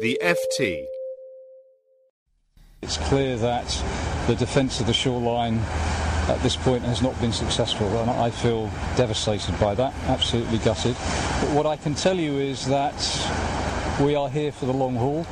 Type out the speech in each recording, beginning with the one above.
The FT. It's clear that the defence of the shoreline at this point has not been successful, and I feel devastated by that, absolutely gutted. But what I can tell you is that we are here for the long haul.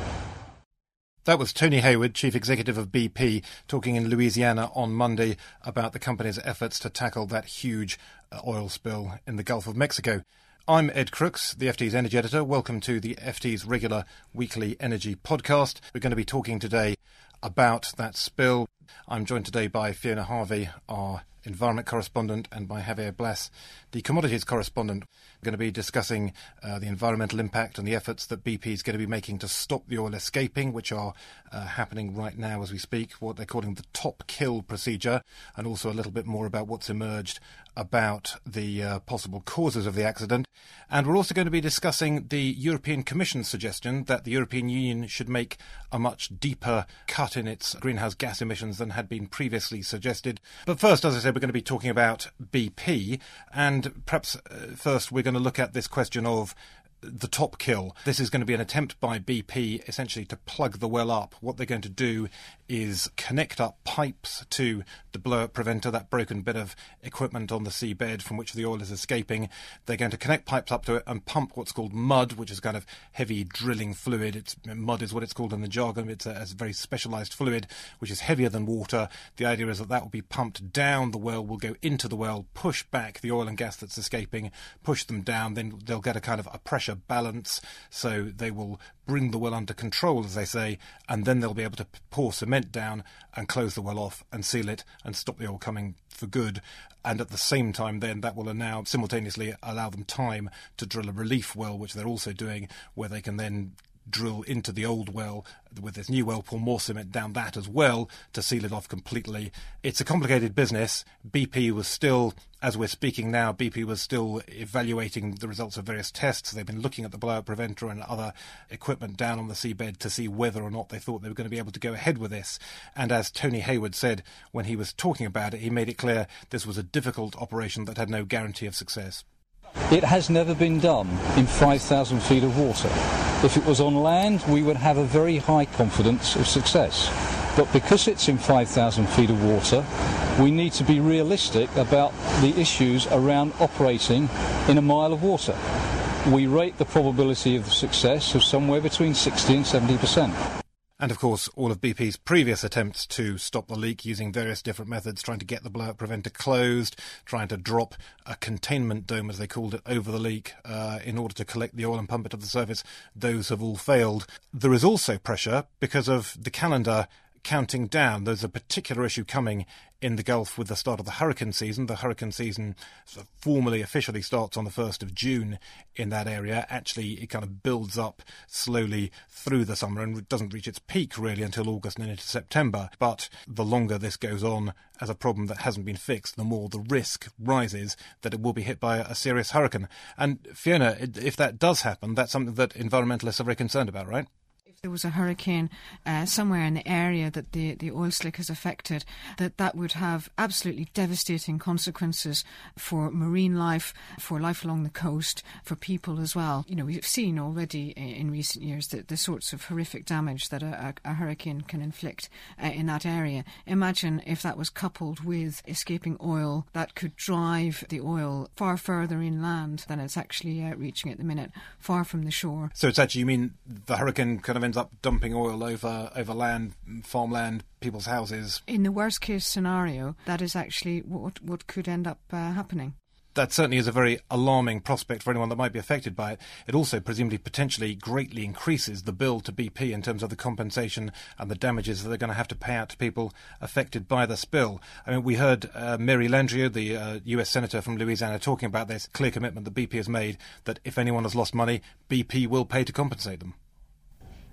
That was Tony Hayward, Chief Executive of BP, talking in Louisiana on Monday about the company's efforts to tackle that huge uh, oil spill in the Gulf of Mexico. I'm Ed Crooks, the FT's energy editor. Welcome to the FT's regular weekly energy podcast. We're going to be talking today about that spill. I'm joined today by Fiona Harvey, our environment correspondent, and by Javier Blas, the commodities correspondent. Going to be discussing uh, the environmental impact and the efforts that BP is going to be making to stop the oil escaping, which are uh, happening right now as we speak, what they're calling the top kill procedure, and also a little bit more about what's emerged about the uh, possible causes of the accident. And we're also going to be discussing the European Commission's suggestion that the European Union should make a much deeper cut in its greenhouse gas emissions than had been previously suggested. But first, as I said, we're going to be talking about BP. And perhaps uh, first, we're going to look at this question of the top kill. This is going to be an attempt by BP essentially to plug the well up. What they're going to do is connect up pipes to the blowout preventer, that broken bit of equipment on the seabed from which the oil is escaping. They're going to connect pipes up to it and pump what's called mud, which is kind of heavy drilling fluid. It's mud is what it's called in the jargon. It's a, a very specialised fluid which is heavier than water. The idea is that that will be pumped down the well, will go into the well, push back the oil and gas that's escaping, push them down. Then they'll get a kind of a pressure balance, so they will bring the well under control, as they say, and then they'll be able to pour cement down and close the well off and seal it and stop the oil coming for good. And at the same time, then that will now simultaneously allow them time to drill a relief well, which they're also doing, where they can then drill into the old well with this new well, pour more cement down that as well to seal it off completely. It's a complicated business. BP was still, as we're speaking now, BP was still evaluating the results of various tests. They've been looking at the blowout preventer and other equipment down on the seabed to see whether or not they thought they were going to be able to go ahead with this. And as Tony Hayward said when he was talking about it, he made it clear this was a difficult operation that had no guarantee of success. It has never been done in 5,000 feet of water. If it was on land, we would have a very high confidence of success. But because it's in 5,000 feet of water, we need to be realistic about the issues around operating in a mile of water. We rate the probability of success of somewhere between 60 and 70 percent. And of course, all of BP's previous attempts to stop the leak using various different methods, trying to get the blowout preventer closed, trying to drop a containment dome, as they called it, over the leak uh, in order to collect the oil and pump it to the surface, those have all failed. There is also pressure because of the calendar counting down. There's a particular issue coming in the Gulf with the start of the hurricane season. The hurricane season sort of formally, officially starts on the 1st of June in that area. Actually, it kind of builds up slowly through the summer and doesn't reach its peak really until August and into September. But the longer this goes on as a problem that hasn't been fixed, the more the risk rises that it will be hit by a serious hurricane. And Fiona, if that does happen, that's something that environmentalists are very concerned about, right? There was a hurricane uh, somewhere in the area that the, the oil slick has affected, that that would have absolutely devastating consequences for marine life, for life along the coast, for people as well. You know, we've seen already in recent years the, the sorts of horrific damage that a, a, a hurricane can inflict uh, in that area. Imagine if that was coupled with escaping oil that could drive the oil far further inland than it's actually uh, reaching at the minute, far from the shore. So it's actually, you mean the hurricane kind of ends up dumping oil over over land, farmland, people's houses. In the worst case scenario, that is actually what what could end up uh, happening. that certainly is a very alarming prospect for anyone that might be affected by it. It also presumably potentially greatly increases the bill to BP in terms of the compensation and the damages that they're going to have to pay out to people affected by the spill. I mean, we heard uh, Mary Landrieu, the uh, US Senator from Louisiana, talking about this clear commitment that BP has made that if anyone has lost money, BP will pay to compensate them.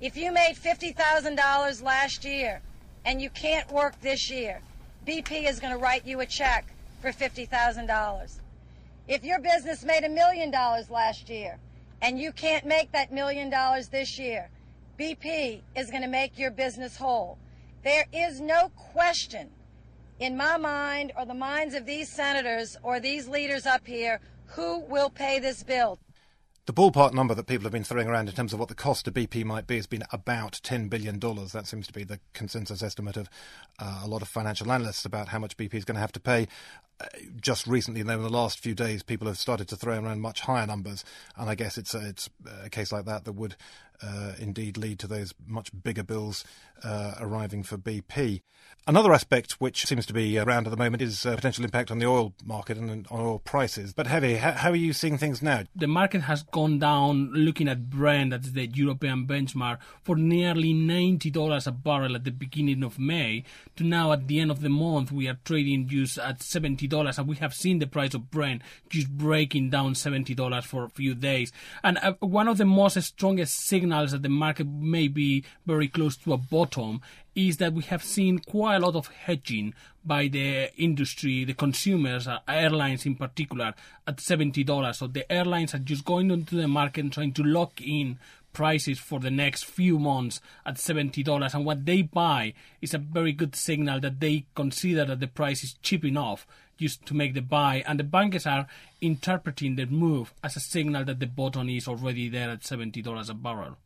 If you made $50,000 last year and you can't work this year, BP is going to write you a check for $50,000. If your business made a million dollars last year and you can't make that million dollars this year, BP is going to make your business whole. There is no question in my mind or the minds of these senators or these leaders up here who will pay this bill. The ballpark number that people have been throwing around in terms of what the cost to BP might be has been about $10 billion. That seems to be the consensus estimate of uh, a lot of financial analysts about how much BP is going to have to pay. Uh, just recently, though, in the last few days, people have started to throw around much higher numbers. And I guess it's a, it's a case like that that would uh, indeed lead to those much bigger bills uh, arriving for BP. Another aspect which seems to be around at the moment is uh, potential impact on the oil market and on oil prices. But Javier, how, how, are you seeing things now? The market has gone down, looking at Brent, that's the European benchmark, for nearly $90 a barrel at the beginning of May, to now at the end of the month, we are trading just at $70. And we have seen the price of Brent just breaking down $70 for a few days. And uh, one of the most strongest signals that the market may be very close to a bottom is that we have seen quite a lot of hedging by the industry, the consumers, uh, airlines in particular, at $70. So the airlines are just going into the market and trying to lock in prices for the next few months at $70 and what they buy is a very good signal that they consider that the price is cheap enough just to make the buy and the bankers are interpreting the move as a signal that the bottom is already there at $70 a barrel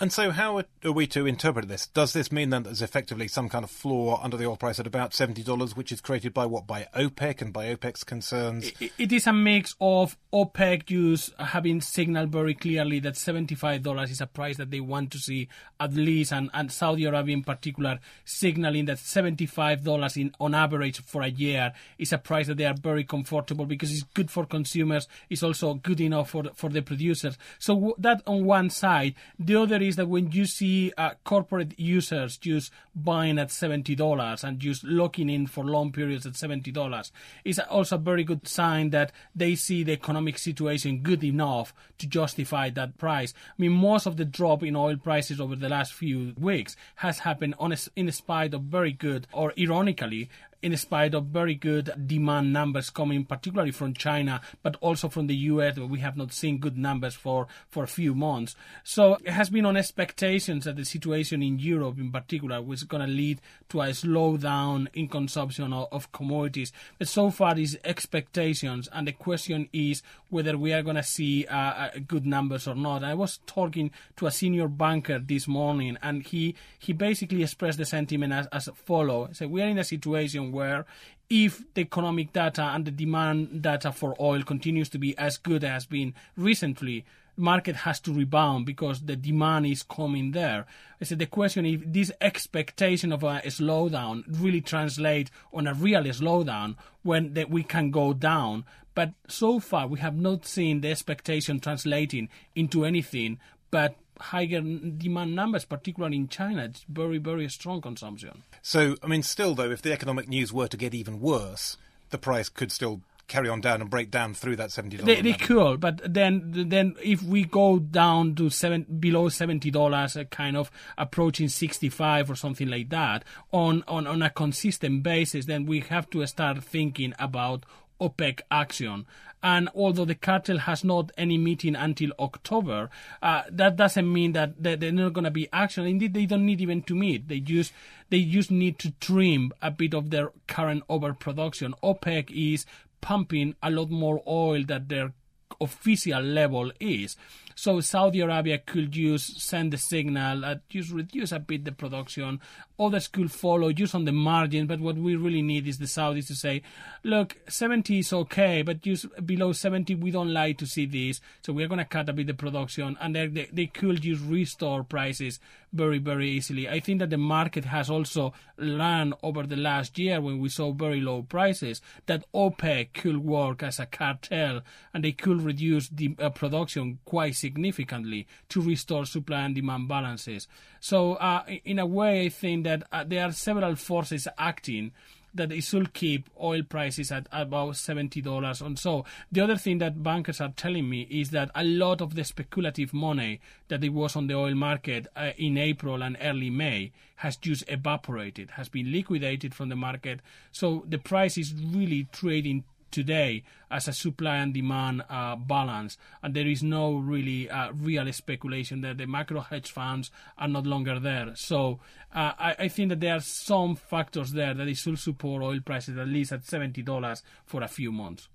and so, how are we to interpret this? Does this mean then that there's effectively some kind of floor under the oil price at about $70, which is created by what? By OPEC and by OPEC's concerns? it, it is a mix of OPEC use having signaled very clearly that $75 is a price that they want to see at least, and, and Saudi Arabia in particular signaling that $75 in, on average for a year is a price that they are very comfortable because it's good for consumers, it's also good enough for, for the producers. So, that on one side, the other is that when you see uh, corporate users just buying at $70 and just locking in for long periods at $70, it's also a very good sign that they see the economic situation good enough to justify that price. I mean, most of the drop in oil prices over the last few weeks has happened on a, in spite of very good, or ironically, in spite of very good demand numbers coming particularly from China, but also from the US, where we have not seen good numbers for, for a few months. So it has been on expectations that the situation in Europe in particular was going to lead to a slowdown in consumption of, of commodities. But so far, these expectations, and the question is whether we are going to see uh, uh, good numbers or not. I was talking to a senior banker this morning, and he, he basically expressed the sentiment as, as follows. So we are in a situation where if the economic data and the demand data for oil continues to be as good as been recently, market has to rebound because the demand is coming there. I said the question if this expectation of a slowdown really translate on a real slowdown when that we can go down. But so far we have not seen the expectation translating into anything but higher demand numbers, particularly in China. It's very, very strong consumption. So, I mean, still, though, if the economic news were to get even worse, the price could still carry on down and break down through that seventy dollars. They, they could, but then then if we go down to seven below seventy dollars, uh, kind of approaching sixty five or something like that on, on on a consistent basis, then we have to start thinking about OPEC action. And although the cartel has not any meeting until October, uh, that doesn't mean that they're not going to be action. Indeed, they don't need even to meet. They just they just need to trim a bit of their current overproduction. OPEC is pumping a lot more oil than their official level is. So Saudi Arabia could use send the signal, uh, just reduce a bit the production. Others could follow just on the margin. But what we really need is the Saudis to say, look, 70 is okay, but just below 70, we don't like to see this. So we're going to cut a bit the production, and they, they, could just restore prices very, very easily. I think that the market has also learned over the last year when we saw very low prices that OPEC could work as a cartel and they could reduce the uh, production quite significantly to restore supply and demand balances. So, uh, in a way, I think that uh, there are several forces acting that it should keep oil prices at about $70 and so. The other thing that bankers are telling me is that a lot of the speculative money that it was on the oil market uh, in April and early May has just evaporated, has been liquidated from the market. So the price is really trading today as a supply and demand uh, balance, and there is no really uh, real speculation that the macro hedge funds are not longer there. So uh, I, I, think that there are some factors there that it should support oil prices at least at seventy dollars for a few months.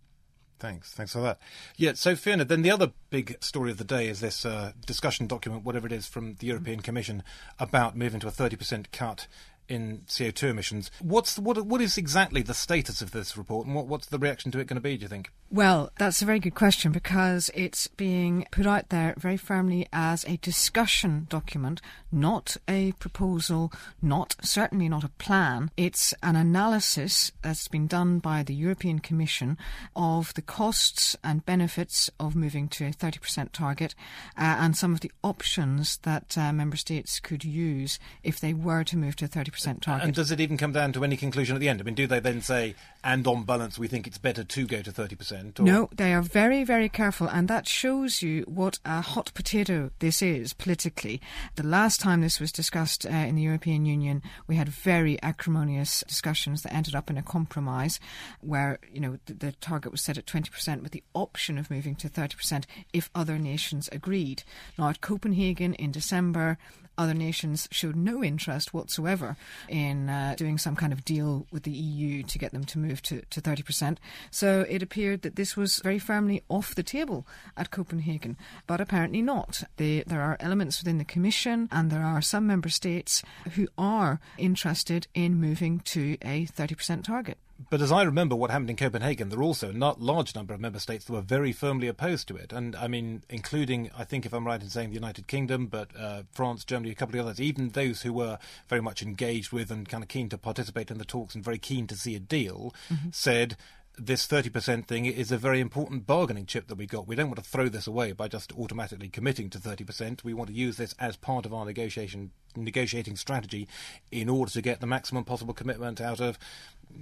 Thanks. Thanks for that. Yeah, so Fiona, then the other big story of the day is this uh, discussion document, whatever it is, from the European Commission about moving to a 30% cut in CO2 emissions. What's what what is exactly the status of this report, and what, what's the reaction to it going to be? Do you think? Well, that's a very good question because it's being put out there very firmly as a discussion document, not a proposal, not certainly not a plan. It's an analysis that's been done by the European Commission of the costs and benefits of moving to a 30% target uh, and some of the options that uh, member states could use if they were to move to a 30% target. And does it even come down to any conclusion at the end? I mean, do they then say, and on balance, we think it's better to go to 30%? Or? No, they are very, very careful, and that shows you what a hot potato this is politically. The last time this was discussed uh, in the European Union, we had very acrimonious discussions that ended up in a compromise where, you know, the, the target was set at 20% with the option of moving to 30% if other nations agreed. Now, at Copenhagen in December, other nations showed no interest whatsoever in uh, doing some kind of deal with the EU to get them to move to, to 30%. So it appeared that this was very firmly off the table at Copenhagen, but apparently not. They, there are elements within the Commission and there are some member states who are interested in moving to a 30% target. But as I remember what happened in Copenhagen, there were also a not large number of member states that were very firmly opposed to it. And I mean, including, I think, if I'm right in saying, the United Kingdom, but uh, France, Germany, a couple of others, even those who were very much engaged with and kind of keen to participate in the talks and very keen to see a deal, mm-hmm. said this 30% thing is a very important bargaining chip that we got. We don't want to throw this away by just automatically committing to 30%. We want to use this as part of our negotiation negotiating strategy in order to get the maximum possible commitment out of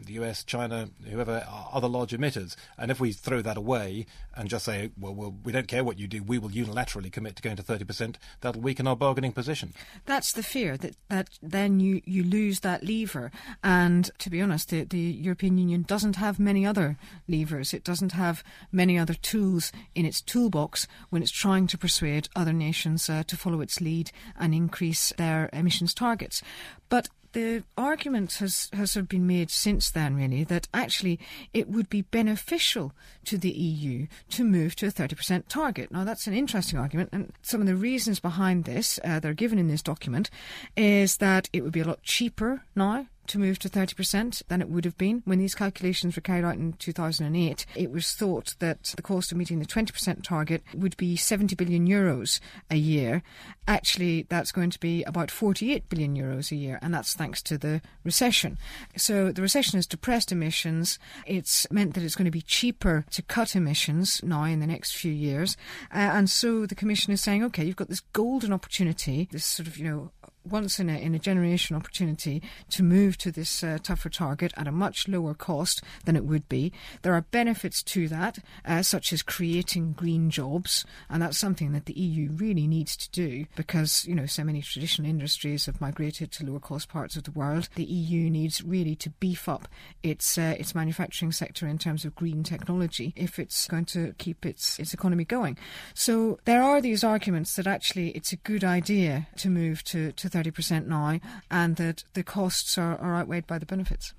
the US, China, whoever, other large emitters. And if we throw that away and just say, well, well, we don't care what you do, we will unilaterally commit to going to 30%, that'll weaken our bargaining position. That's the fear, that, that then you, you lose that lever. And to be honest, the, the European Union doesn't have many other levers. It doesn't have many other tools in its toolbox when it's trying to persuade other nations uh, to follow its lead and increase their emissions targets. But the argument has, has been made since then, really, that actually it would be beneficial to the EU to move to a 30% target. Now, that's an interesting argument, and some of the reasons behind this, uh, they're given in this document, is that it would be a lot cheaper now to move to 30% than it would have been. When these calculations were carried out in 2008, it was thought that the cost of meeting the 20% target would be 70 billion euros a year. Actually, that's going to be about 48 billion euros a year, and that's thanks to the recession. So the recession has depressed emissions. It's meant that it's going to be cheaper to cut emissions now in the next few years. Uh, and so the Commission is saying, okay, you've got this golden opportunity, this sort of, you know, once in a, in a generation opportunity to move to this uh, tougher target at a much lower cost than it would be. There are benefits to that, uh, such as creating green jobs, and that's something that the EU really needs to do because you know so many traditional industries have migrated to lower cost parts of the world. The EU needs really to beef up its uh, its manufacturing sector in terms of green technology if it's going to keep its its economy going. So there are these arguments that actually it's a good idea to move to to 30% now and that the costs are, are outweighed by the benefits.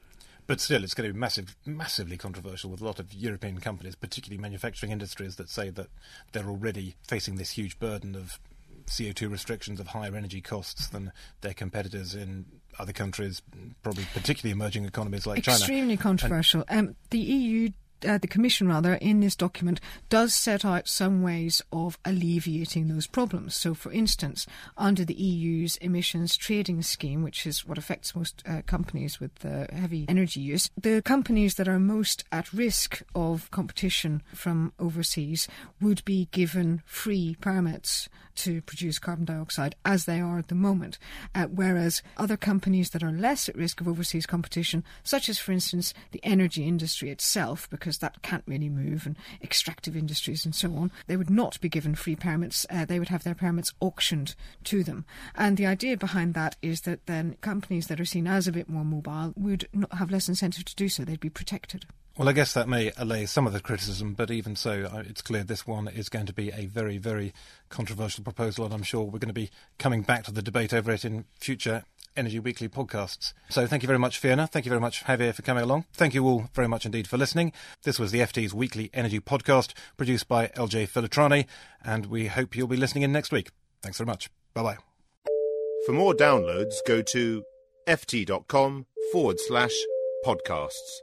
But still, it's going to be massive, massively controversial with a lot of European companies, particularly manufacturing industries, that say that they're already facing this huge burden of CO2 restrictions of higher energy costs than their competitors in other countries, probably particularly emerging economies like Extremely China. Extremely controversial. Um, the EU uh, the Commission, rather, in this document does set out some ways of alleviating those problems. So, for instance, under the EU's emissions trading scheme, which is what affects most uh, companies with uh, heavy energy use, the companies that are most at risk of competition from overseas would be given free permits to produce carbon dioxide as they are at the moment. Uh, whereas other companies that are less at risk of overseas competition, such as, for instance, the energy industry itself, because that can't really move, and extractive industries and so on, they would not be given free permits. Uh, they would have their permits auctioned to them. And the idea behind that is that then companies that are seen as a bit more mobile would not have less incentive to do so. They'd be protected. Well, I guess that may allay some of the criticism, but even so, it's clear this one is going to be a very, very controversial proposal, and I'm sure we're going to be coming back to the debate over it in future Energy Weekly podcasts. So thank you very much, Fiona. Thank you very much, Javier, for coming along. Thank you all very much indeed for listening. This was the FT's weekly energy podcast produced by LJ Filotrani, and we hope you'll be listening in next week. Thanks very much. Bye bye. For more downloads, go to ft.com forward slash podcasts.